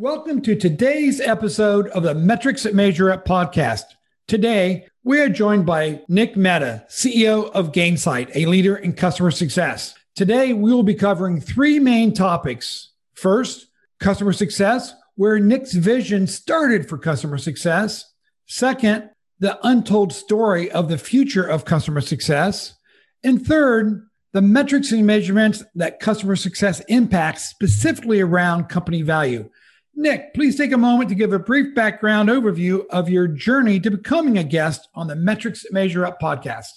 Welcome to today's episode of the Metrics That Measure Up podcast. Today, we are joined by Nick Mehta, CEO of Gainsight, a leader in customer success. Today, we will be covering three main topics. First, customer success, where Nick's vision started for customer success. Second, the untold story of the future of customer success. And third, the metrics and measurements that customer success impacts specifically around company value. Nick, please take a moment to give a brief background overview of your journey to becoming a guest on the Metrics Measure Up podcast.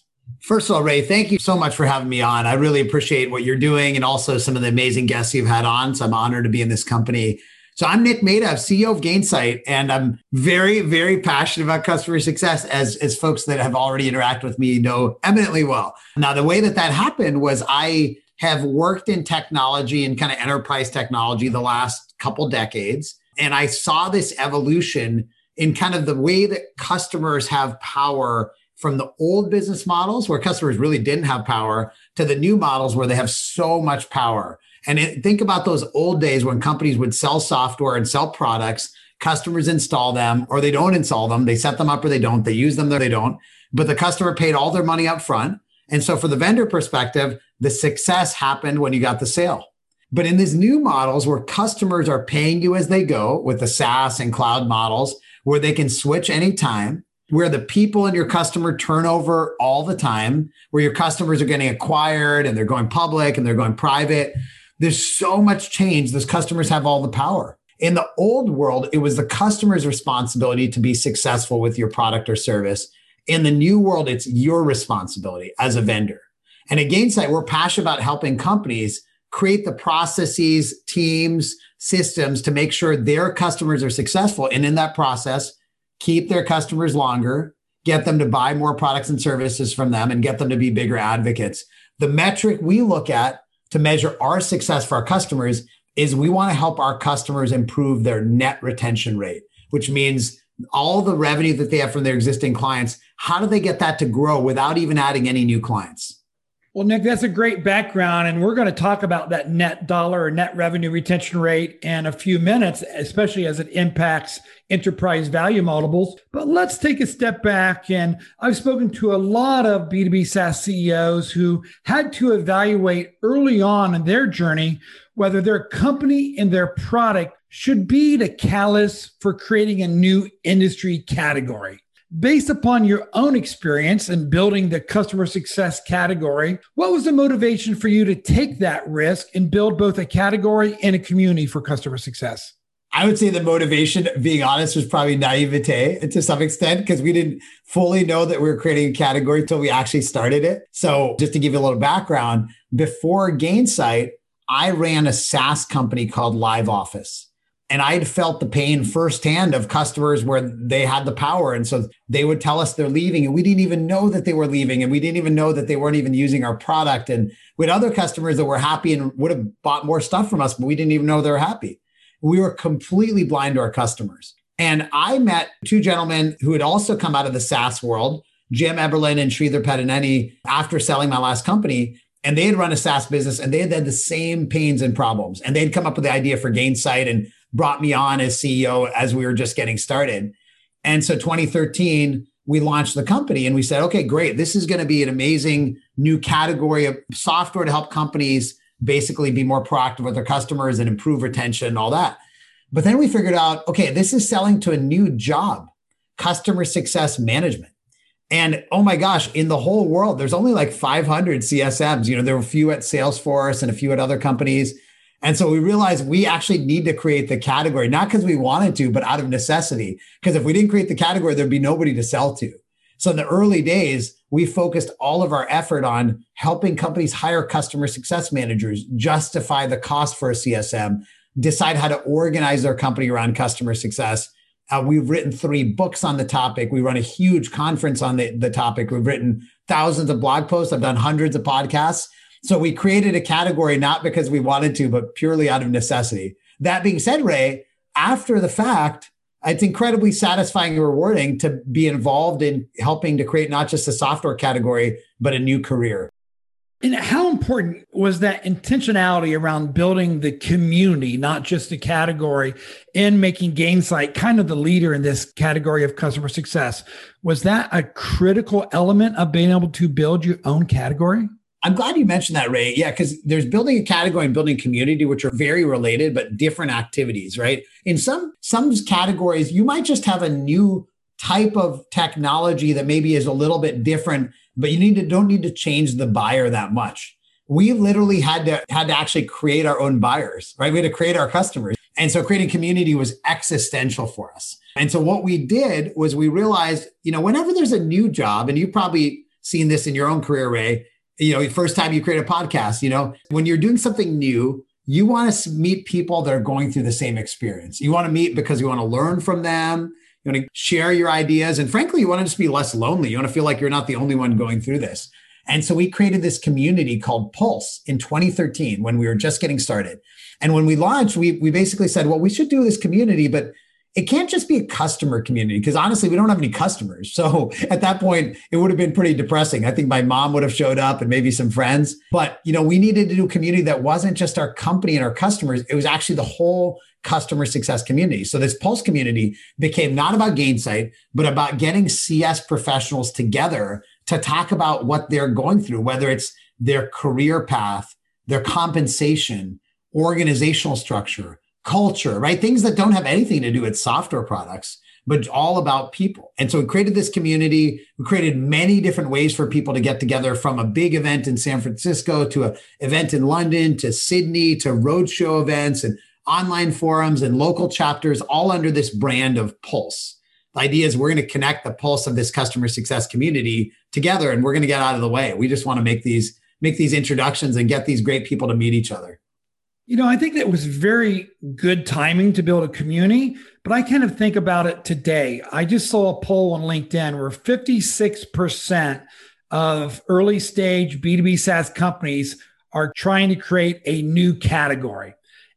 First of all, Ray, thank you so much for having me on. I really appreciate what you're doing and also some of the amazing guests you've had on. So I'm honored to be in this company. So I'm Nick Mehta, CEO of Gainsight, and I'm very, very passionate about customer success, as, as folks that have already interacted with me know eminently well. Now, the way that that happened was I have worked in technology and kind of enterprise technology the last couple decades. And I saw this evolution in kind of the way that customers have power from the old business models where customers really didn't have power to the new models where they have so much power. And it, think about those old days when companies would sell software and sell products, customers install them or they don't install them. They set them up or they don't. They use them or they don't. But the customer paid all their money up front. And so, for the vendor perspective, the success happened when you got the sale. But in these new models where customers are paying you as they go with the SaaS and cloud models, where they can switch anytime, where the people in your customer turnover all the time, where your customers are getting acquired and they're going public and they're going private. There's so much change. Those customers have all the power. In the old world, it was the customer's responsibility to be successful with your product or service. In the new world, it's your responsibility as a vendor. And at Gainsight, we're passionate about helping companies create the processes, teams, systems to make sure their customers are successful. And in that process, keep their customers longer, get them to buy more products and services from them, and get them to be bigger advocates. The metric we look at to measure our success for our customers is we want to help our customers improve their net retention rate, which means all the revenue that they have from their existing clients. How do they get that to grow without even adding any new clients? Well, Nick, that's a great background. And we're going to talk about that net dollar or net revenue retention rate in a few minutes, especially as it impacts enterprise value multiples. But let's take a step back. And I've spoken to a lot of B2B SaaS CEOs who had to evaluate early on in their journey whether their company and their product should be the catalyst for creating a new industry category based upon your own experience in building the customer success category, what was the motivation for you to take that risk and build both a category and a community for customer success? I would say the motivation, being honest, was probably naivete to some extent because we didn't fully know that we were creating a category until we actually started it. So, just to give you a little background, before Gainsight, I ran a SaaS company called LiveOffice. And I'd felt the pain firsthand of customers where they had the power. And so they would tell us they're leaving, and we didn't even know that they were leaving. And we didn't even know that they weren't even using our product. And we had other customers that were happy and would have bought more stuff from us, but we didn't even know they were happy. We were completely blind to our customers. And I met two gentlemen who had also come out of the SaaS world, Jim Eberlin and Sridhar Peddineni, after selling my last company. And they had run a SaaS business and they had had the same pains and problems. And they'd come up with the idea for Gainsight and brought me on as CEO as we were just getting started. And so 2013, we launched the company and we said, okay, great. This is going to be an amazing new category of software to help companies basically be more proactive with their customers and improve retention and all that. But then we figured out, okay, this is selling to a new job, customer success management. And oh my gosh, in the whole world, there's only like 500 CSMs. You know, there were a few at Salesforce and a few at other companies. And so we realized we actually need to create the category, not because we wanted to, but out of necessity. Because if we didn't create the category, there'd be nobody to sell to. So in the early days, we focused all of our effort on helping companies hire customer success managers, justify the cost for a CSM, decide how to organize their company around customer success. Uh, we've written three books on the topic. We run a huge conference on the, the topic. We've written thousands of blog posts. I've done hundreds of podcasts. So we created a category not because we wanted to, but purely out of necessity. That being said, Ray, after the fact, it's incredibly satisfying and rewarding to be involved in helping to create not just a software category, but a new career. And how important was that intentionality around building the community, not just the category, in making Gainsight kind of the leader in this category of customer success? Was that a critical element of being able to build your own category? I'm glad you mentioned that, Ray. Yeah, because there's building a category and building community, which are very related but different activities, right? In some some categories, you might just have a new type of technology that maybe is a little bit different, but you need to don't need to change the buyer that much. We literally had to had to actually create our own buyers, right? We had to create our customers. And so creating community was existential for us. And so what we did was we realized, you know, whenever there's a new job, and you've probably seen this in your own career, Ray, you know, first time you create a podcast, you know, when you're doing something new, you want to meet people that are going through the same experience. You want to meet because you want to learn from them. You want to share your ideas. And frankly, you want to just be less lonely. You want to feel like you're not the only one going through this. And so we created this community called Pulse in 2013 when we were just getting started. And when we launched, we, we basically said, well, we should do this community, but it can't just be a customer community because honestly, we don't have any customers. So at that point, it would have been pretty depressing. I think my mom would have showed up and maybe some friends. But you know, we needed to do a community that wasn't just our company and our customers. It was actually the whole customer success community. So this Pulse community became not about Gainsight, but about getting CS professionals together to talk about what they're going through, whether it's their career path, their compensation, organizational structure, culture, right? Things that don't have anything to do with software products, but all about people. And so we created this community. We created many different ways for people to get together from a big event in San Francisco to an event in London to Sydney to roadshow events and online forums and local chapters, all under this brand of Pulse. The idea is we're going to connect the pulse of this customer success community together and we're going to get out of the way. We just want to make these make these introductions and get these great people to meet each other. You know, I think that was very good timing to build a community, but I kind of think about it today. I just saw a poll on LinkedIn where 56% of early stage B2B SaaS companies are trying to create a new category.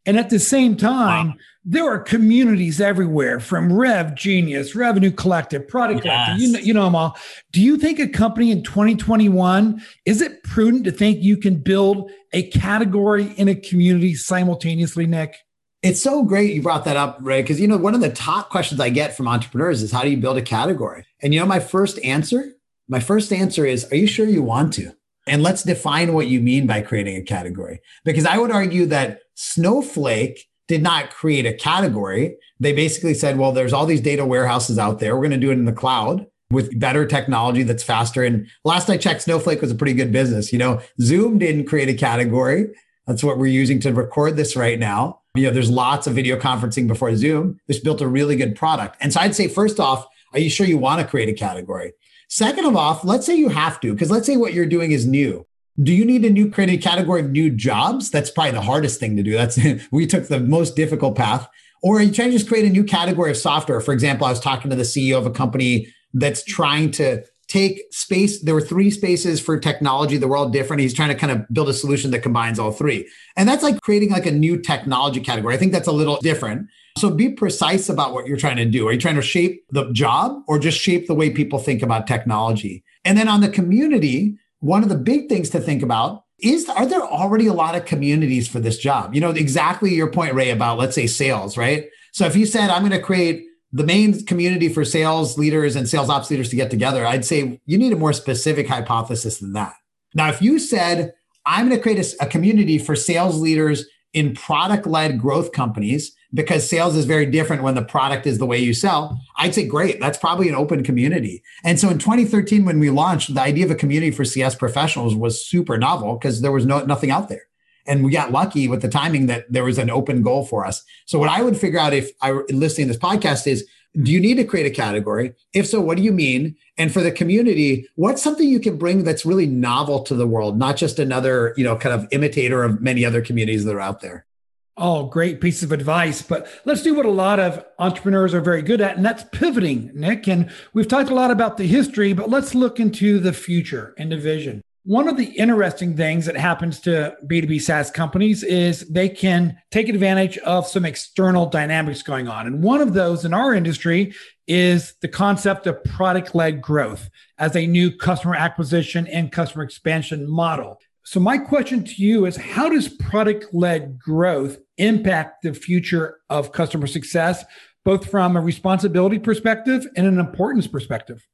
And at the same time, wow there are communities everywhere from RevGenius, Revenue Collective, Product yes. Collective, you know, you know them all. Do you think a company in 2021 is it prudent to think you can build a category in a community simultaneously, Nick? It's so great you brought that up, Ray, because you know one of the top questions I get from entrepreneurs is how do you build a category? And you know my first answer, my first answer is, are you sure you want to? And let's define what you mean by creating a category, because I would argue that Snowflake did not create a category. They basically said, well, there's all these data warehouses out there. We're going to do it in the cloud with better technology that's faster. And last I checked, Snowflake was a pretty good business. You know, Zoom didn't create a category. That's what we're using to record this right now. You know, there's lots of video conferencing before Zoom. This built a really good product. And so I'd say, first off, are you sure you want to create a category? Second of all, let's say you have to, because let's say what you're doing is new. Do you need a new created category of new jobs? That's probably the hardest thing to do. That's we took the most difficult path. Or are you trying to just create a new category of software? For example, I was talking to the CEO of a company that's trying to take space. There were three spaces for technology that were all different. He's trying to kind of build a solution that combines all three. And that's like creating like a new technology category. I think that's a little different. So be precise about what you're trying to do. Are you trying to shape the job or just shape the way people think about technology? And then on the community, one of the big things to think about is are there already a lot of communities for this job? You know, exactly your point, Ray, about let's say sales, right? So if you said, I'm going to create the main community for sales leaders and sales ops leaders to get together, I'd say you need a more specific hypothesis than that. Now, if you said, I'm going to create a, a community for sales leaders in product led growth companies because sales is very different when the product is the way you sell, I'd say great. That's probably an open community. And so in 2013, when we launched, the idea of a community for CS professionals was super novel because there was no nothing out there. And we got lucky with the timing that there was an open goal for us. So what I would figure out if I were listening to this podcast is do you need to create a category? If so, what do you mean? And for the community, what's something you can bring that's really novel to the world, not just another, you know, kind of imitator of many other communities that are out there? Oh, great piece of advice. But let's do what a lot of entrepreneurs are very good at, and that's pivoting, Nick. And we've talked a lot about the history, but let's look into the future and the vision. One of the interesting things that happens to B2B SaaS companies is they can take advantage of some external dynamics going on. And one of those in our industry is the concept of product led growth as a new customer acquisition and customer expansion model. So, my question to you is how does product led growth impact the future of customer success, both from a responsibility perspective and an importance perspective?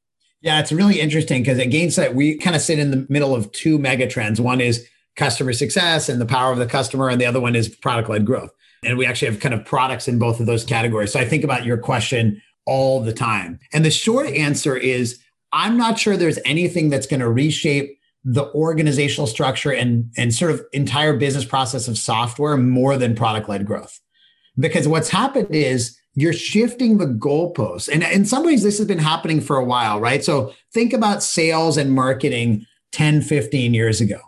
Yeah, it's really interesting because at Gainsight, we kind of sit in the middle of two mega trends. One is customer success and the power of the customer, and the other one is product led growth. And we actually have kind of products in both of those categories. So I think about your question all the time. And the short answer is I'm not sure there's anything that's going to reshape the organizational structure and, and sort of entire business process of software more than product led growth. Because what's happened is you're shifting the goalposts. And in some ways, this has been happening for a while, right? So think about sales and marketing 10, 15 years ago,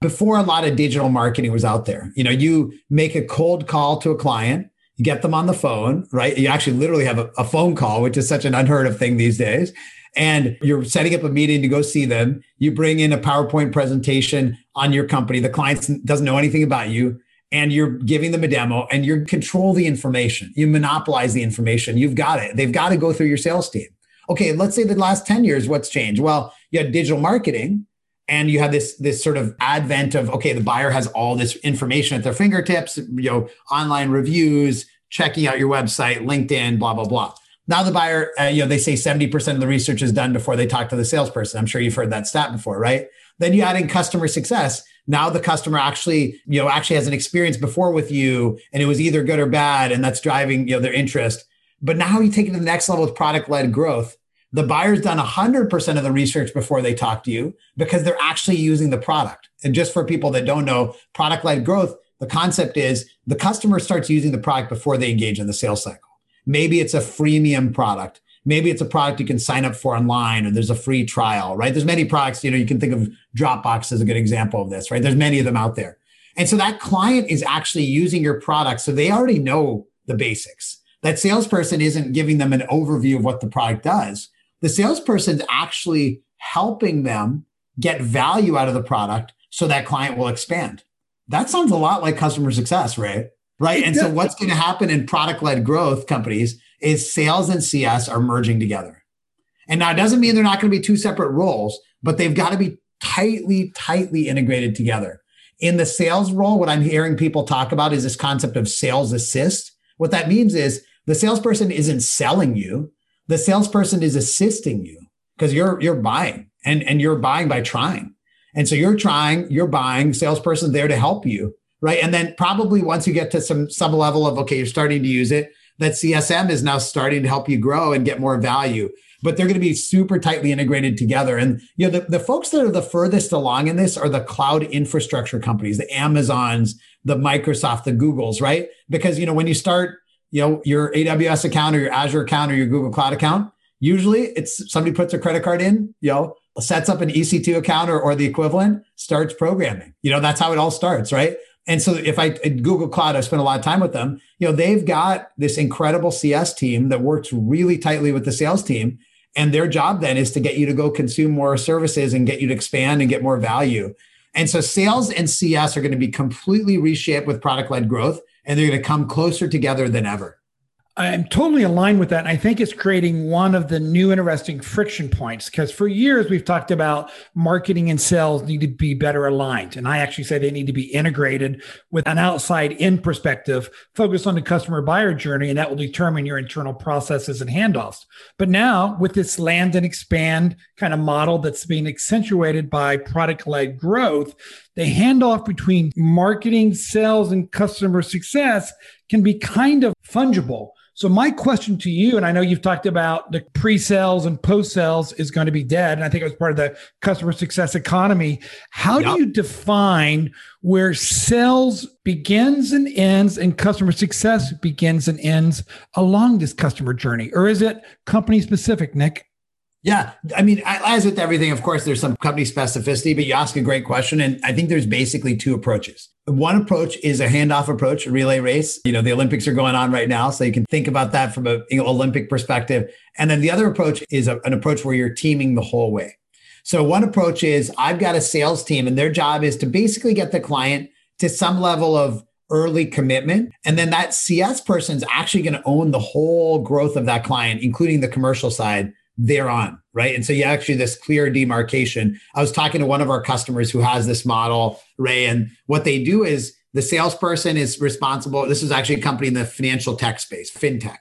before a lot of digital marketing was out there. You know, you make a cold call to a client, you get them on the phone, right? You actually literally have a, a phone call, which is such an unheard of thing these days. And you're setting up a meeting to go see them. You bring in a PowerPoint presentation on your company. The client doesn't know anything about you and you're giving them a demo and you control the information. You monopolize the information. You've got it. They've got to go through your sales team. Okay, let's say the last 10 years, what's changed? Well, you had digital marketing and you have this this sort of advent of okay, the buyer has all this information at their fingertips, you know, online reviews, checking out your website, LinkedIn, blah blah blah. Now the buyer, uh, you know, they say 70% of the research is done before they talk to the salesperson. I'm sure you've heard that stat before, right? Then you add in customer success now the customer actually you know actually has an experience before with you and it was either good or bad and that's driving you know their interest. But now you take it to the next level with product led growth. The buyer's done 100% of the research before they talk to you because they're actually using the product. And just for people that don't know product led growth the concept is the customer starts using the product before they engage in the sales cycle. Maybe it's a freemium product maybe it's a product you can sign up for online or there's a free trial, right? There's many products, you know, you can think of Dropbox as a good example of this, right? There's many of them out there. And so that client is actually using your product. So they already know the basics. That salesperson isn't giving them an overview of what the product does. The salesperson's actually helping them get value out of the product so that client will expand. That sounds a lot like customer success, right? Right. And so what's going to happen in product led growth companies is sales and CS are merging together. And now it doesn't mean they're not going to be two separate roles, but they've got to be tightly, tightly integrated together. In the sales role, what I'm hearing people talk about is this concept of sales assist. What that means is the salesperson isn't selling you. The salesperson is assisting you because you're, you're buying and, and you're buying by trying. And so you're trying, you're buying, salesperson there to help you. Right. And then probably once you get to some, some level of, okay, you're starting to use it, that CSM is now starting to help you grow and get more value. But they're going to be super tightly integrated together. And you know, the, the folks that are the furthest along in this are the cloud infrastructure companies, the Amazons, the Microsoft, the Googles, right? Because you know, when you start, you know, your AWS account or your Azure account or your Google Cloud account, usually it's somebody puts a credit card in, you know, sets up an EC2 account or, or the equivalent, starts programming. You know, that's how it all starts, right? And so if I Google Cloud, I spent a lot of time with them. You know, they've got this incredible CS team that works really tightly with the sales team. And their job then is to get you to go consume more services and get you to expand and get more value. And so sales and CS are going to be completely reshaped with product led growth, and they're going to come closer together than ever. I'm totally aligned with that. And I think it's creating one of the new interesting friction points because for years we've talked about marketing and sales need to be better aligned. And I actually say they need to be integrated with an outside in perspective, focus on the customer buyer journey, and that will determine your internal processes and handoffs. But now with this land and expand kind of model that's being accentuated by product led growth, the handoff between marketing, sales, and customer success can be kind of fungible. So my question to you, and I know you've talked about the pre-sales and post-sales is going to be dead, and I think it was part of the customer success economy. How yep. do you define where sales begins and ends and customer success begins and ends along this customer journey? Or is it company specific, Nick? Yeah. I mean, as with everything, of course, there's some company specificity, but you ask a great question. And I think there's basically two approaches. One approach is a handoff approach, a relay race. You know, the Olympics are going on right now. So you can think about that from an Olympic perspective. And then the other approach is a, an approach where you're teaming the whole way. So one approach is I've got a sales team and their job is to basically get the client to some level of early commitment. And then that CS person is actually going to own the whole growth of that client, including the commercial side thereon, right? And so you actually this clear demarcation. I was talking to one of our customers who has this model, Ray, and what they do is the salesperson is responsible. This is actually a company in the financial tech space, fintech.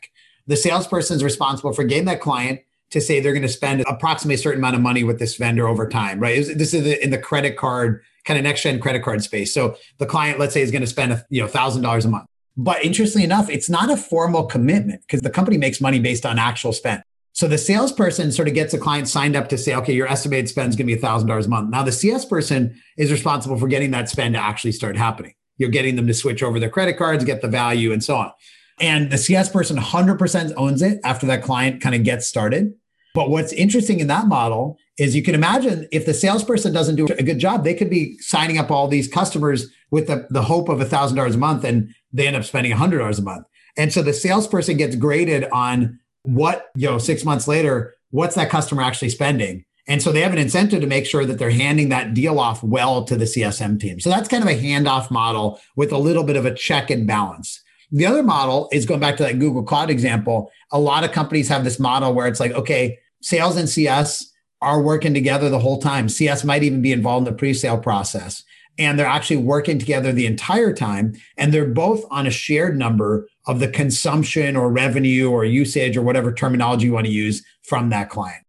The salesperson is responsible for getting that client to say they're going to spend approximately a certain amount of money with this vendor over time, right? This is in the credit card kind of next gen credit card space. So the client, let's say, is going to spend a you know thousand dollars a month. But interestingly enough, it's not a formal commitment because the company makes money based on actual spend. So the salesperson sort of gets a client signed up to say, okay, your estimated spend is going to be $1,000 a month. Now the CS person is responsible for getting that spend to actually start happening. You're getting them to switch over their credit cards, get the value, and so on. And the CS person 100% owns it after that client kind of gets started. But what's interesting in that model is you can imagine if the salesperson doesn't do a good job, they could be signing up all these customers with the, the hope of $1,000 a month and they end up spending $100 a month. And so the salesperson gets graded on what, you know, six months later, what's that customer actually spending? And so they have an incentive to make sure that they're handing that deal off well to the CSM team. So that's kind of a handoff model with a little bit of a check and balance. The other model is going back to that Google Cloud example. A lot of companies have this model where it's like, okay, sales and CS are working together the whole time. CS might even be involved in the pre-sale process. And they're actually working together the entire time. And they're both on a shared number of the consumption or revenue or usage or whatever terminology you want to use from that client.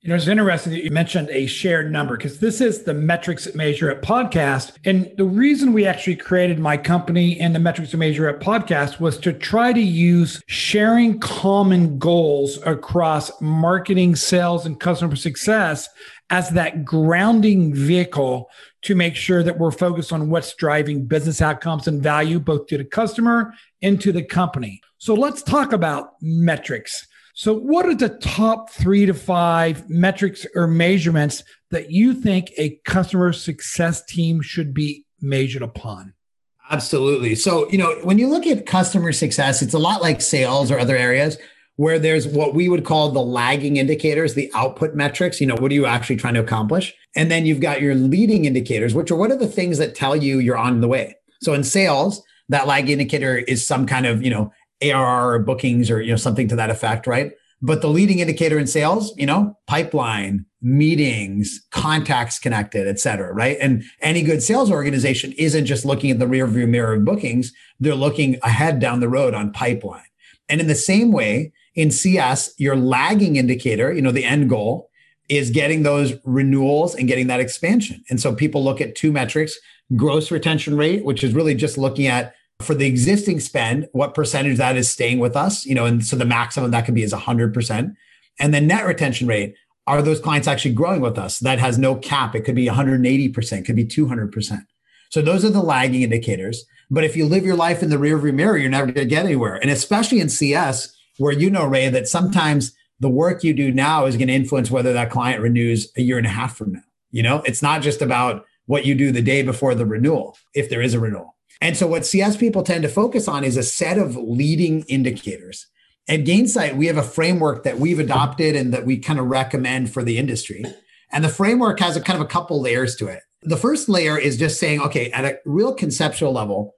You know, it's interesting that you mentioned a shared number because this is the Metrics that Measure Up podcast. And the reason we actually created my company and the Metrics that Measure Up podcast was to try to use sharing common goals across marketing, sales, and customer success as that grounding vehicle to make sure that we're focused on what's driving business outcomes and value both to the customer and to the company. So let's talk about metrics. So, what are the top three to five metrics or measurements that you think a customer success team should be measured upon? Absolutely. So, you know, when you look at customer success, it's a lot like sales or other areas where there's what we would call the lagging indicators, the output metrics. You know, what are you actually trying to accomplish? And then you've got your leading indicators, which are what are the things that tell you you're on the way. So in sales, that lag indicator is some kind of, you know, ARR or bookings or, you know, something to that effect, right? But the leading indicator in sales, you know, pipeline, meetings, contacts connected, et cetera, right? And any good sales organization isn't just looking at the rear view mirror of bookings. They're looking ahead down the road on pipeline. And in the same way, in CS, your lagging indicator, you know, the end goal is getting those renewals and getting that expansion. And so people look at two metrics, gross retention rate, which is really just looking at for the existing spend, what percentage that is staying with us, you know, and so the maximum that can be is 100%. And then net retention rate, are those clients actually growing with us? That has no cap. It could be 180%, could be 200%. So those are the lagging indicators. But if you live your life in the rearview mirror, you're never going to get anywhere. And especially in CS, where you know, Ray, that sometimes the work you do now is going to influence whether that client renews a year and a half from now. You know, it's not just about what you do the day before the renewal, if there is a renewal. And so what CS people tend to focus on is a set of leading indicators. At Gainsight, we have a framework that we've adopted and that we kind of recommend for the industry. And the framework has a kind of a couple layers to it. The first layer is just saying, okay, at a real conceptual level,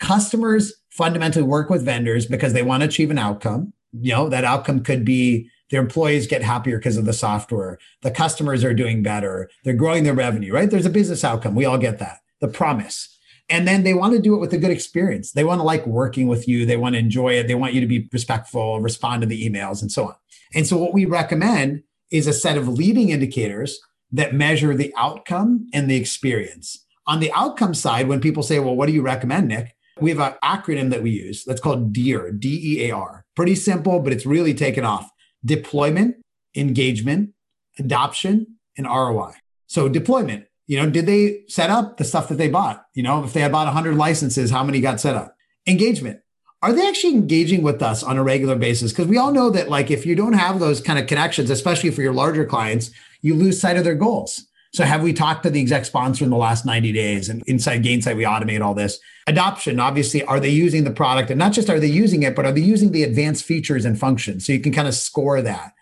customers fundamentally work with vendors because they want to achieve an outcome you know that outcome could be their employees get happier because of the software. The customers are doing better. They're growing their revenue right? There's a business outcome. We all get that. The promise. And then they want to do it with a good experience. They want to like working with you. They want to enjoy it. They want you to be respectful respond to the emails and so on. And so what we recommend is a set of leading indicators that measure the outcome and the experience. On the outcome side when people say well what do you recommend nick we have an acronym that we use that's called DEAR, D E A R. Pretty simple, but it's really taken off deployment, engagement, adoption, and ROI. So, deployment, you know, did they set up the stuff that they bought? You know, if they had bought 100 licenses, how many got set up? Engagement. Are they actually engaging with us on a regular basis? Because we all know that, like, if you don't have those kind of connections, especially for your larger clients, you lose sight of their goals. So have we talked to the exec sponsor in the last 90 days? And inside Gainsight, we automate all this. Adoption, obviously, are they using the product? And not just are they using it, but are they using the advanced features and functions? So you can kind of score that.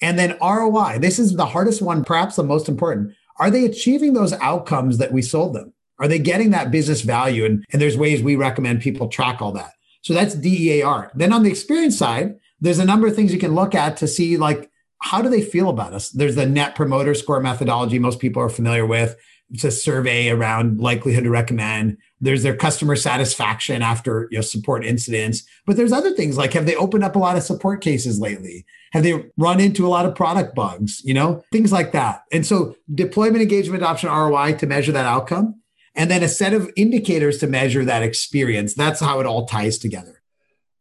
And then ROI, this is the hardest one, perhaps the most important. Are they achieving those outcomes that we sold them? Are they getting that business value? And, and there's ways we recommend people track all that. So that's DEAR. Then on the experience side, there's a number of things you can look at to see like how do they feel about us? There's the net promoter score methodology most people are familiar with. It's a survey around likelihood to recommend. There's their customer satisfaction after you know, support incidents. But there's other things like have they opened up a lot of support cases lately? Have they run into a lot of product bugs? You know, things like that. And so deployment engagement adoption ROI to measure that outcome. And then a set of indicators to measure that experience. That's how it all ties together.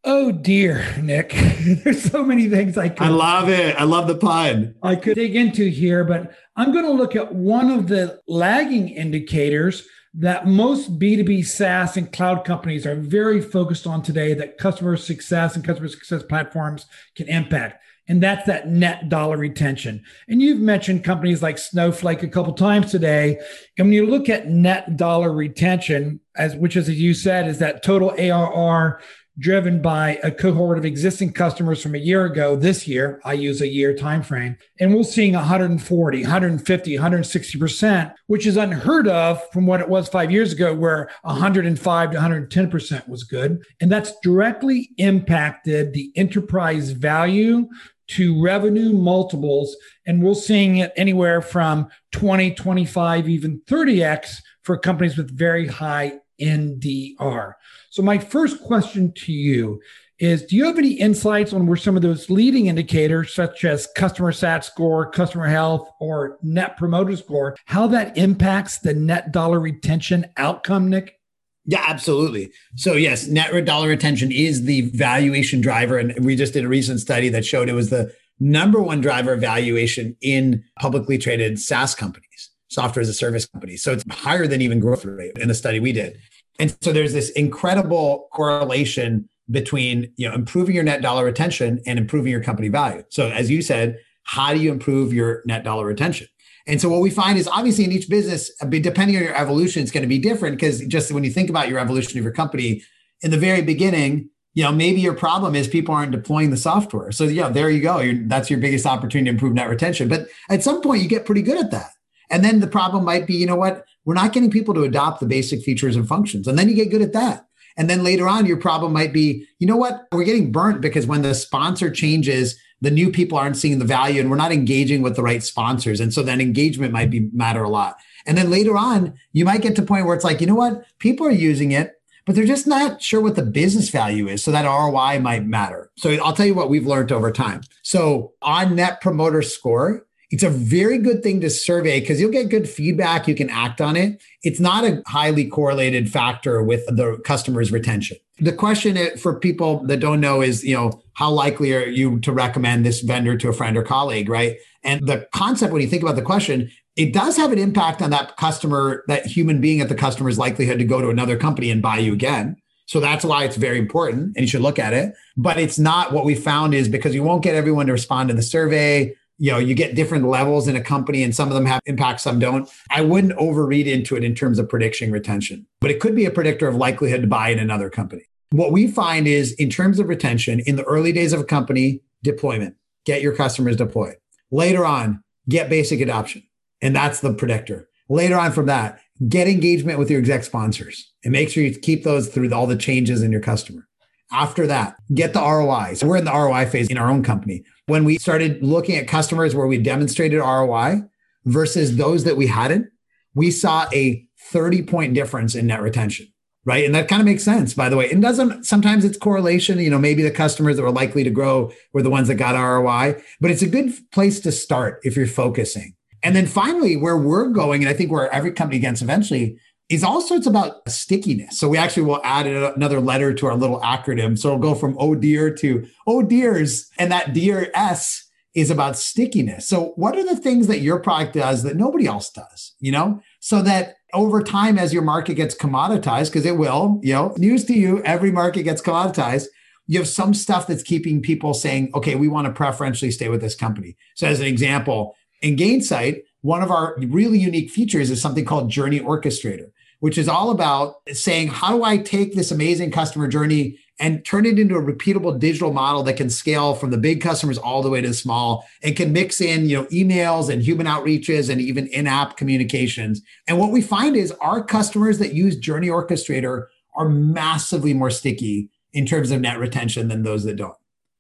Oh dear, Nick. There's so many things I could I love it. I love the pun. I could dig into here, but I'm going to look at one of the lagging indicators that most B2B SaaS and cloud companies are very focused on today that customer success and customer success platforms can impact. And that's that net dollar retention. And you've mentioned companies like Snowflake a couple times today. And when you look at net dollar retention, as which as you said, is that total ARR driven by a cohort of existing customers from a year ago this year i use a year time frame and we're seeing 140 150 160% which is unheard of from what it was five years ago where 105 to 110% was good. And that's directly impacted the enterprise value to revenue multiples and we're seeing it anywhere from 20 25 even 30x for companies with very high ndr so, my first question to you is Do you have any insights on where some of those leading indicators, such as customer sat score, customer health, or net promoter score, how that impacts the net dollar retention outcome, Nick? Yeah, absolutely. So, yes, net dollar retention is the valuation driver. And we just did a recent study that showed it was the number one driver of valuation in publicly traded SaaS companies, software as a service companies. So, it's higher than even growth rate in the study we did. And so there's this incredible correlation between you know improving your net dollar retention and improving your company value. So as you said, how do you improve your net dollar retention? And so what we find is obviously in each business, uh, depending on your evolution, it's going to be different because just when you think about your evolution of your company, in the very beginning, you know, maybe your problem is people aren't deploying the software. So yeah, there you go. You're, that's your biggest opportunity to improve net retention. But at some point, you get pretty good at that. And then the problem might be, you know what? We're not getting people to adopt the basic features and functions. And then you get good at that. And then later on, your problem might be, you know what? We're getting burnt because when the sponsor changes, the new people aren't seeing the value and we're not engaging with the right sponsors. And so then engagement might be matter a lot. And then later on, you might get to a point where it's like, you know what? People are using it, but they're just not sure what the business value is. So that ROI might matter. So I'll tell you what we've learned over time. So on net promoter score, it's a very good thing to survey because you'll get good feedback. You can act on it. It's not a highly correlated factor with the customer's retention. The question for people that don't know is, you know, how likely are you to recommend this vendor to a friend or colleague, right? And the concept, when you think about the question, it does have an impact on that customer, that human being at the customer's likelihood to go to another company and buy you again. So that's why it's very important and you should look at it. But it's not what we found is because you won't get everyone to respond to the survey you know you get different levels in a company and some of them have impact some don't. I wouldn't overread into it in terms of prediction retention but it could be a predictor of likelihood to buy in another company. What we find is in terms of retention in the early days of a company deployment get your customers deployed. Later on get basic adoption and that's the predictor. Later on from that get engagement with your exec sponsors and make sure you keep those through all the changes in your customer after that, get the ROI. So we're in the ROI phase in our own company. When we started looking at customers where we demonstrated ROI versus those that we hadn't, we saw a 30 point difference in net retention. Right. And that kind of makes sense, by the way. It doesn't sometimes it's correlation. You know, maybe the customers that were likely to grow were the ones that got ROI, but it's a good place to start if you're focusing. And then finally, where we're going, and I think where every company gets eventually, is also it's about stickiness. So we actually will add another letter to our little acronym. So it'll go from oh dear to oh dears, and that dear S is about stickiness. So what are the things that your product does that nobody else does? You know, so that over time as your market gets commoditized, because it will, you know, news to you, every market gets commoditized. You have some stuff that's keeping people saying, okay, we want to preferentially stay with this company. So as an example, in Gainsight, one of our really unique features is something called Journey Orchestrator which is all about saying, how do I take this amazing customer journey and turn it into a repeatable digital model that can scale from the big customers all the way to the small and can mix in, you know, emails and human outreaches and even in-app communications. And what we find is our customers that use Journey Orchestrator are massively more sticky in terms of net retention than those that don't.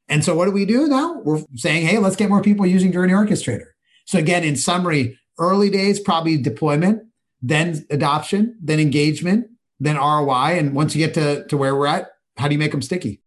And so what do we do now? We're saying, hey, let's get more people using Journey Orchestrator. So again, in summary, early days, probably deployment, then adoption, then engagement, then ROI. And once you get to, to where we're at, how do you make them sticky?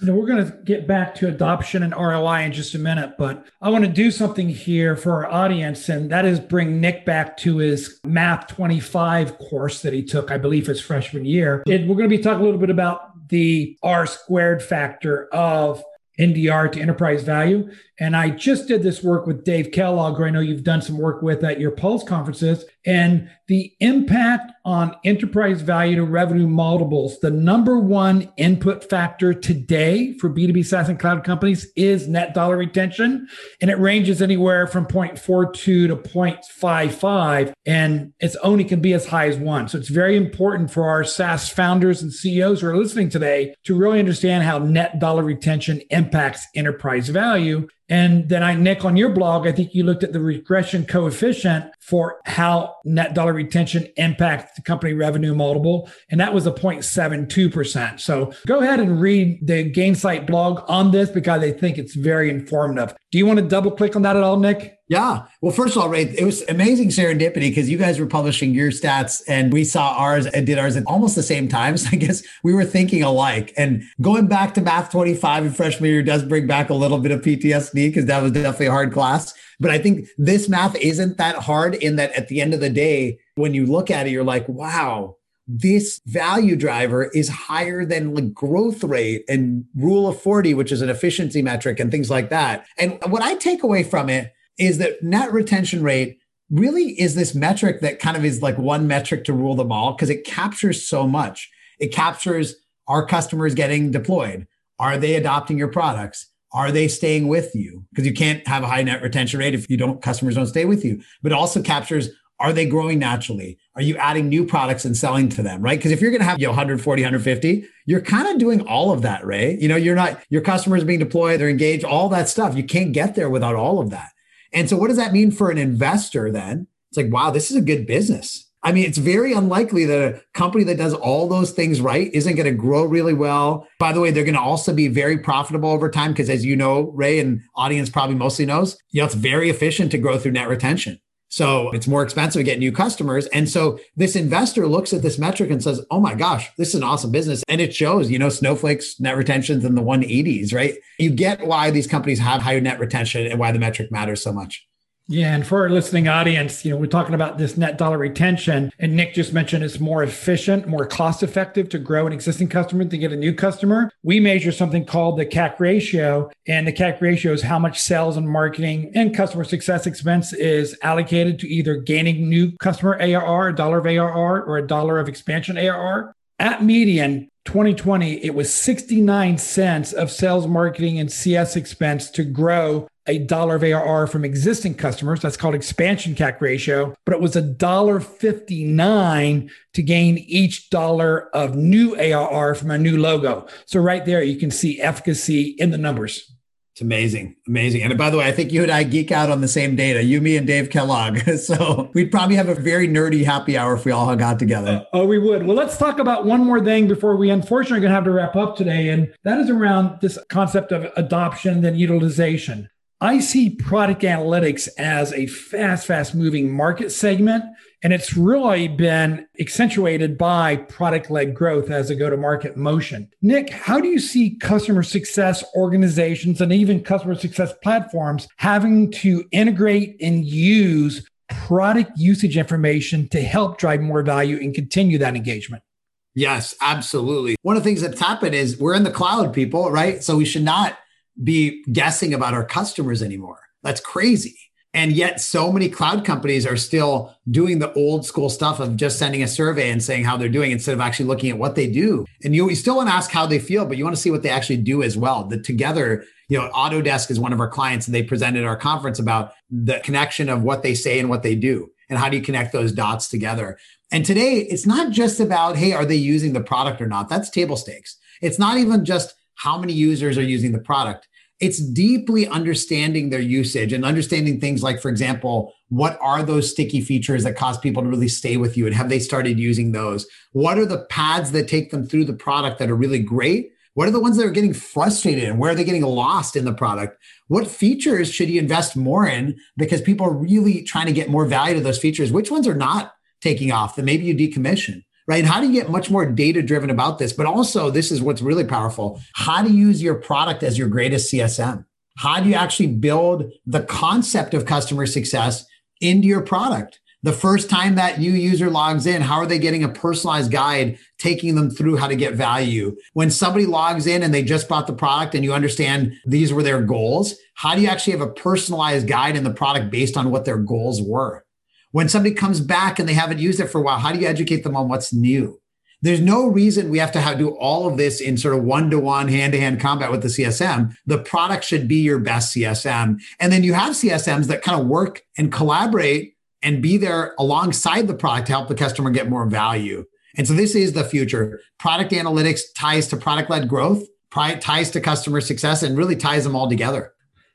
You know, we're going to get back to adoption and ROI in just a minute, but I want to do something here for our audience, and that is bring Nick back to his Math 25 course that he took, I believe, his freshman year. And we're going to be talking a little bit about the R squared factor of NDR to enterprise value. And I just did this work with Dave Kellogg, who I know you've done some work with at your Pulse conferences. And the impact on enterprise value to revenue multiples, the number one input factor today for B2B SaaS and cloud companies is net dollar retention. And it ranges anywhere from 0.42 to 0.55. And it's only can be as high as one. So it's very important for our SaaS founders and CEOs who are listening today to really understand how net dollar retention impacts enterprise value. And then I, Nick, on your blog, I think you looked at the regression coefficient for how net dollar retention impacts the company revenue multiple. And that was a 0.72%. So go ahead and read the Gainsight blog on this because I think it's very informative. Do you want to double click on that at all, Nick? Yeah. Well, first of all, Ray, it was amazing serendipity because you guys were publishing your stats and we saw ours and did ours at almost the same time. So I guess we were thinking alike. And going back to Math 25 in freshman year does bring back a little bit of PTSD because that was definitely a hard class. But I think this math isn't that hard in that at the end of the day, when you look at it, you're like, wow, this value driver is higher than like growth rate and rule of 40, which is an efficiency metric and things like that. And what I take away from it is that net retention rate really is this metric that kind of is like one metric to rule them all because it captures so much. It captures are customers getting deployed? Are they adopting your products? Are they staying with you? Because you can't have a high net retention rate if you don't customers don't stay with you. But it also captures are they growing naturally? Are you adding new products and selling to them, right? Because if you're going to have you know, 140, 150, you're kind of doing all of that, Ray. You know, you're not your customers being deployed, they're engaged, all that stuff. You can't get there without all of that. And so, what does that mean for an investor then? It's like, wow, this is a good business. I mean, it's very unlikely that a company that does all those things right isn't going to grow really well. By the way, they're going to also be very profitable over time because, as you know, Ray and audience probably mostly knows, you know, it's very efficient to grow through net retention. So it's more expensive to get new customers. And so this investor looks at this metric and says, oh my gosh, this is an awesome business. And it shows, you know, Snowflake's net retention's in the 180s, right? You get why these companies have higher net retention and why the metric matters so much. Yeah, and for our listening audience, you know, we're talking about this net dollar retention, and Nick just mentioned it's more efficient, more cost effective to grow an existing customer to get a new customer. We measure something called the CAC ratio, and the CAC ratio is how much sales and marketing and customer success expense is allocated to either gaining new customer ARR, a dollar of ARR, or a dollar of expansion ARR. At median, 2020, it was 69 cents of sales, marketing, and CS expense to grow a dollar of ARR from existing customers. That's called expansion CAC ratio, but it was a dollar 59 to gain each dollar of new ARR from a new logo. So right there, you can see efficacy in the numbers. It's amazing. Amazing. And by the way, I think you and I geek out on the same data, you, me, and Dave Kellogg. So we'd probably have a very nerdy happy hour if we all hung out together. Uh, oh, we would. Well, let's talk about one more thing before we unfortunately are going to have to wrap up today. And that is around this concept of adoption and utilization. I see product analytics as a fast, fast moving market segment. And it's really been accentuated by product led growth as a go to market motion. Nick, how do you see customer success organizations and even customer success platforms having to integrate and use product usage information to help drive more value and continue that engagement. Yes, absolutely. One of the things that's happened is we're in the cloud, people, right? So we should not be guessing about our customers anymore. That's crazy. And yet, so many cloud companies are still doing the old school stuff of just sending a survey and saying how they're doing instead of actually looking at what they do. And you, you still want to ask how they feel, but you want to see what they actually do as well. That together, you know, Autodesk is one of our clients and they presented our conference about the connection of what they say and what they do. And how do you connect those dots together? And today, it's not just about, hey, are they using the product or not? That's table stakes. It's not even just how many users are using the product it's deeply understanding their usage and understanding things like, for example, what are those sticky features that cause people to really stay with you? And have they started using those? What are the paths that take them through the product that are really great? What are the ones that are getting frustrated and where are they getting lost in the product? What features should you invest more in because people are really trying to get more value to those features? Which ones are not taking off that maybe you decommission? Right? How do you get much more data driven about this? But also, this is what's really powerful. How to use your product as your greatest CSM? How do you actually build the concept of customer success into your product? The first time that new user logs in, how are they getting a personalized guide taking them through how to get value? When somebody logs in and they just bought the product and you understand these were their goals, how do you actually have a personalized guide in the product based on what their goals were? When somebody comes back and they haven't used it for a while, how do you educate them on what's new? There's no reason we have to have, do all of this in sort of one to one, hand to hand combat with the CSM. The product should be your best CSM. And then you have CSMs that kind of work and collaborate and be there alongside the product to help the customer get more value. And so this is the future. Product analytics ties to product led growth, ties to customer success, and really ties them all together.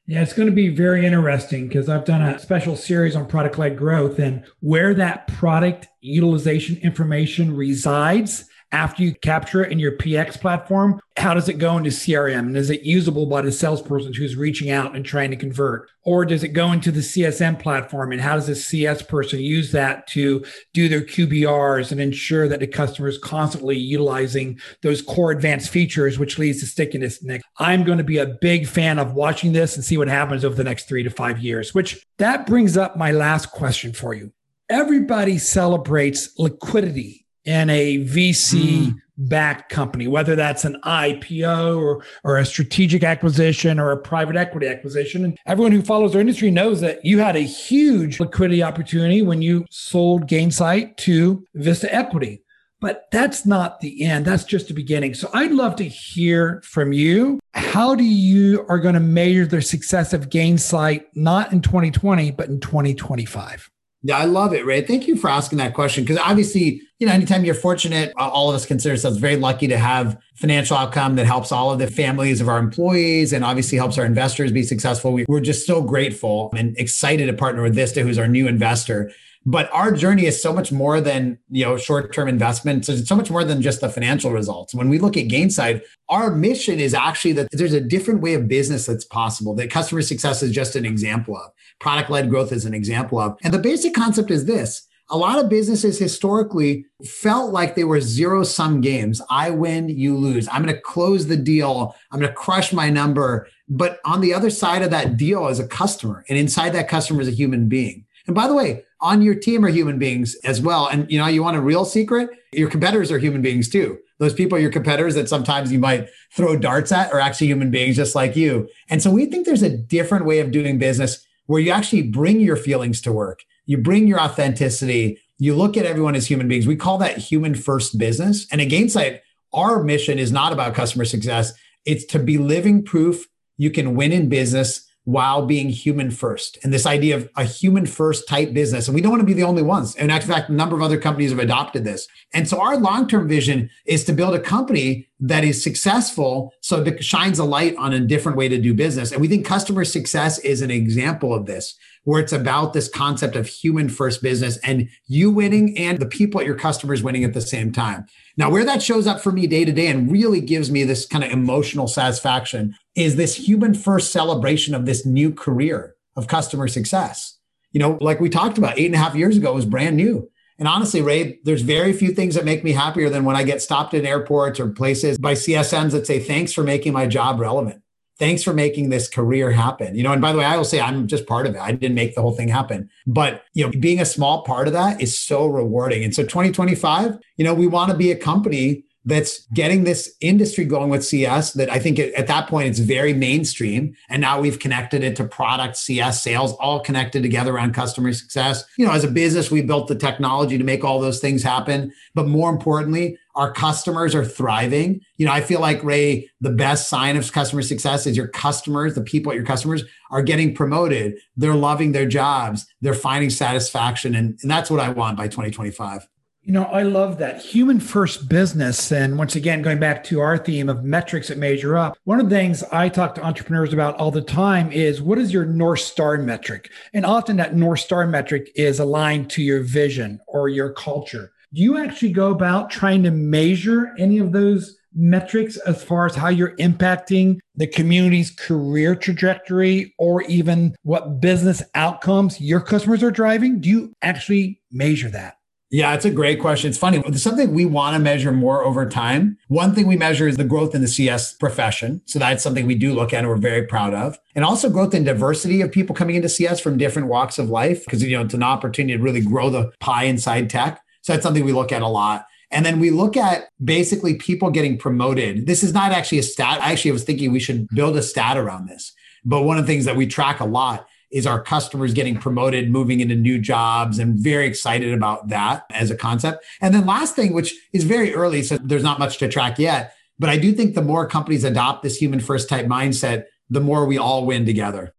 Yeah, it's going to be very interesting because I've done a special series on product led growth and where that product utilization information resides after you capture it in your PX platform, how does it go into CRM? And is it usable by the salesperson who's reaching out and trying to convert? Or does it go into the CSM platform? And how does the CS person use that to do their QBRs and ensure that the customer is constantly utilizing those core advanced features, which leads to stickiness? Nick, I'm going to be a big fan of watching this and see what happens over the next three to five years, which that brings up my last question for you. Everybody celebrates liquidity in a VC mm. backed company, whether that's an IPO or, or a strategic acquisition or a private equity acquisition. And everyone who follows our industry knows that you had a huge liquidity opportunity when you sold Gainsight to Vista Equity. But that's not the end. That's just the beginning. So I'd love to hear from you. How do you are going to measure the success of Gainsight not in 2020, but in 2025? Yeah, I love it, Ray. Thank you for asking that question because obviously, you know, anytime you're fortunate, all of us consider ourselves very lucky to have financial outcome that helps all of the families of our employees and obviously helps our investors be successful. We're just so grateful and excited to partner with Vista, who's our new investor. But our journey is so much more than you know short-term investments. It's so much more than just the financial results. When we look at Gainsight, our mission is actually that there's a different way of business that's possible. That customer success is just an example of. Product-led growth is an example of. And the basic concept is this: a lot of businesses historically felt like they were zero sum games. I win, you lose. I'm going to close the deal. I'm going to crush my number. But on the other side of that deal is a customer, and inside that customer is a human being. And by the way, on your team are human beings as well. And you know, you want a real secret? Your competitors are human beings too. Those people, your competitors that sometimes you might throw darts at are actually human beings just like you. And so we think there's a different way of doing business where you actually bring your feelings to work. You bring your authenticity. You look at everyone as human beings. We call that human first business. And at Gainsight, our mission is not about customer success. It's to be living proof you can win in business while being human first. And this idea of a human first type business. And we don't want to be the only ones. And in fact, a number of other companies have adopted this. And so our long term vision is to build a company that is successful so it shines a light on a different way to do business. And we think customer success is an example of this where it's about this concept of human first business and you winning and the people at your customers winning at the same time. Now, where that shows up for me day to day and really gives me this kind of emotional satisfaction is this human first celebration of this new career of customer success. You know, like we talked about eight and a half years ago, was brand new. And honestly, Ray, there's very few things that make me happier than when I get stopped in airports or places by CSMs that say, thanks for making my job relevant. Thanks for making this career happen. You know, and by the way, I will say I'm just part of it. I didn't make the whole thing happen, but you know, being a small part of that is so rewarding. And so 2025, you know, we want to be a company that's getting this industry going with CS that I think at that point it's very mainstream. And now we've connected it to product, CS, sales, all connected together around customer success. You know, as a business, we built the technology to make all those things happen. But more importantly, our customers are thriving. You know, I feel like Ray, the best sign of customer success is your customers, the people at your customers are getting promoted. They're loving their jobs. They're finding satisfaction. And, and that's what I want by 2025. You know, I love that human first business. And once again, going back to our theme of metrics that measure up, one of the things I talk to entrepreneurs about all the time is what is your North Star metric? And often that North Star metric is aligned to your vision or your culture. Do you actually go about trying to measure any of those metrics as far as how you're impacting the community's career trajectory or even what business outcomes your customers are driving? Do you actually measure that? Yeah, it's a great question. It's funny. It's something we want to measure more over time. One thing we measure is the growth in the CS profession. So that's something we do look at and we're very proud of. And also growth in diversity of people coming into CS from different walks of life, because you know, it's an opportunity to really grow the pie inside tech. So that's something we look at a lot. And then we look at basically people getting promoted. This is not actually a stat. I actually was thinking we should build a stat around this. But one of the things that we track a lot is our customers getting promoted, moving into new jobs, and very excited about that as a concept. And then last thing, which is very early, so there's not much to track yet, but I do think the more companies adopt this human first type mindset, the more we all win together.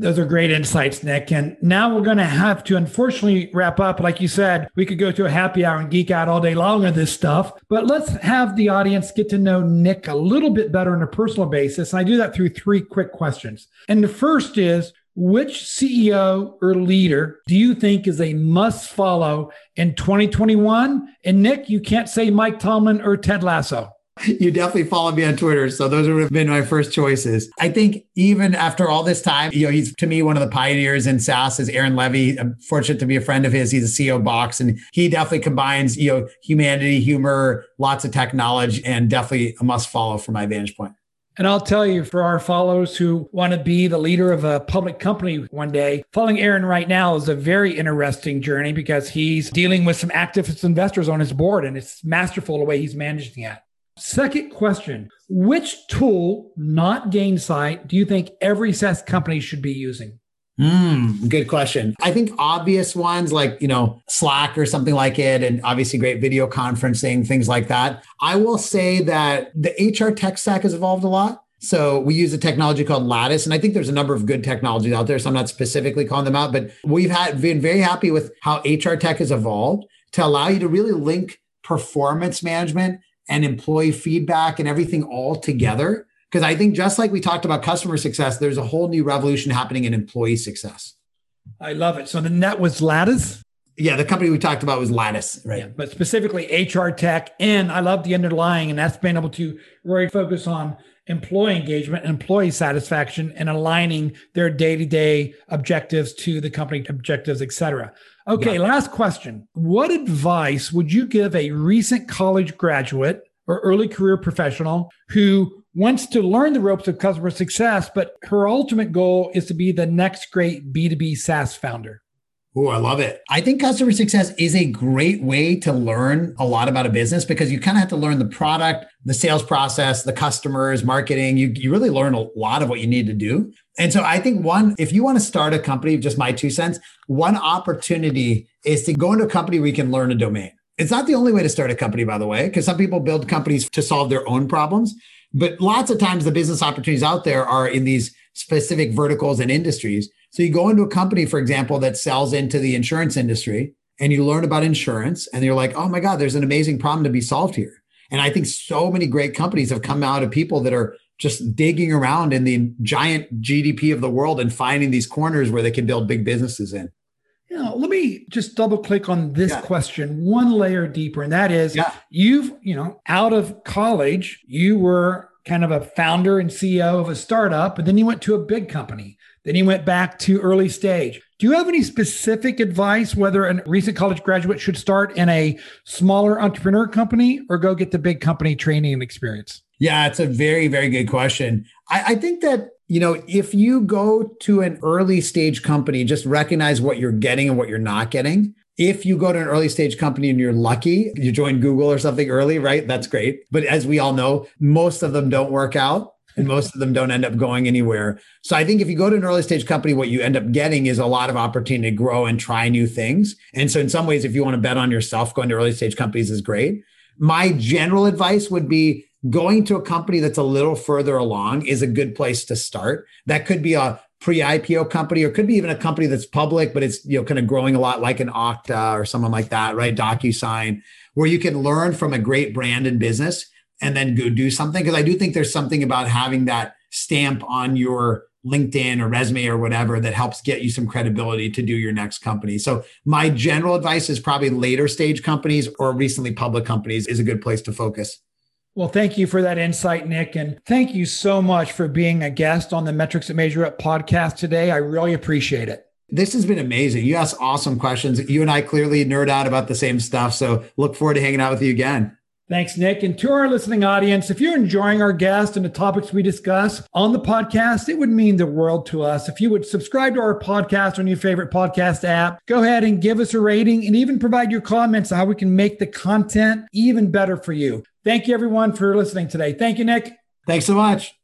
Those are great insights, Nick. And now we're going to have to unfortunately wrap up. Like you said, we could go to a happy hour and geek out all day long on this stuff. But let's have the audience get to know Nick a little bit better on a personal basis. And I do that through three quick questions. And the first is which CEO or leader do you think is a must follow in 2021? And Nick, you can't say Mike Tomlin or Ted Lasso. You definitely follow me on Twitter. So those would have been my first choices. I think even after all this time, you know, he's to me one of the pioneers in SaaS is Aaron Levie. I'm fortunate to be a friend of his. He's a CEO Box and he definitely combines, you know, humanity, humor, lots of tech knowledge, and definitely a must follow from my vantage point. And I'll tell you, for our followers who want to be the leader of a public company one day, following Aaron right now is a very interesting journey because he's dealing with some activist investors on his board, and it's masterful the way he's managing it. Second question Which tool, not Gainsight, do you think every SaaS company should be using? Mm, good question. I think obvious ones like, you know, Slack or something like it, and obviously great video conferencing, things like that. I will say that the HR tech stack has evolved a lot. So we use a technology called Lattice, and I think there's a number of good technologies out there. So I'm not specifically calling them out, but we've had been very happy with how HR tech has evolved to allow you to really link performance management and employee feedback and everything all together because I think just like we talked about customer success, there's a whole new revolution happening in employee success. I love it. So the net was Lattice. Yeah, the company we talked about was Lattice, right? Yeah, but specifically HR tech. And I love the underlying, and that's been able to really focus on employee engagement and employee satisfaction and aligning their day-to-day objectives to the company objectives, et cetera. Okay, yeah. last question. What advice would you give a recent college graduate or early career professional who wants to learn the ropes of customer success, but her ultimate goal is to be the next great B2B SaaS founder. Oh, I love it. I think customer success is a great way to learn a lot about a business because you kind of have to learn the product, the sales process, the customers, marketing. You, you really learn a lot of what you need to do. And so I think one, if you want to start a company, just my two cents, one opportunity is to go into a company where you can learn a domain. It's not the only way to start a company, by the way, because some people build companies to solve their own problems. But lots of times the business opportunities out there are in these specific verticals and industries. So you go into a company, for example, that sells into the insurance industry and you learn about insurance and you're like, oh my God, there's an amazing problem to be solved here. And I think so many great companies have come out of people that are just digging around in the giant GDP of the world and finding these corners where they can build big businesses in. You know, let me just double click on this yeah. question one layer deeper. And that is yeah. you've, you know, out of college, you were kind of a founder and CEO of a startup, and then you went to a big company. Then he went back to early stage. Do you have any specific advice whether a recent college graduate should start in a smaller entrepreneur company or go get the big company training and experience? Yeah, it's a very, very good question. I, I think that you know, if you go to an early stage company, just recognize what you're getting and what you're not getting. If you go to an early stage company and you're lucky, you join Google or something early, right? That's great. But as we all know, most of them don't work out and most of them don't end up going anywhere. So I think if you go to an early stage company, what you end up getting is a lot of opportunity to grow and try new things. And so in some ways, if you want to bet on yourself, going to early stage companies is great. My general advice would be going to a company that's a little further along is a good place to start. That could be a pre-IPO company, or could be even a company that's public, but it's you know kind of growing a lot, like an Okta or someone like that, right? DocuSign, where you can learn from a great brand and business and then go do something. Because I do think there's something about having that stamp on your LinkedIn or resume or whatever that helps get you some credibility to do your next company. So my general advice is probably later stage companies or recently public companies is a good place to focus. Well, thank you for that insight, Nick. And thank you so much for being a guest on the Metrics that Measure Up podcast today. I really appreciate it. This has been amazing. You asked awesome questions. You and I clearly nerd out about the same stuff. So look forward to hanging out with you again. Thanks, Nick. And to our listening audience, if you're enjoying our guest and the topics we discuss on the podcast, it would mean the world to us. If you would subscribe to our podcast on your favorite podcast app, go ahead and give us a rating and even provide your comments on how we can make the content even better for you. Thank you, everyone, for listening today. Thank you, Nick. Thanks so much.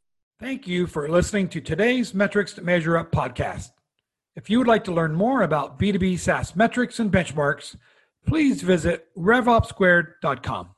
Thank you for listening to today's Metrics to Measure Up podcast. If you would like to learn more about B2B SaaS metrics and benchmarks, please visit revopsquared.com.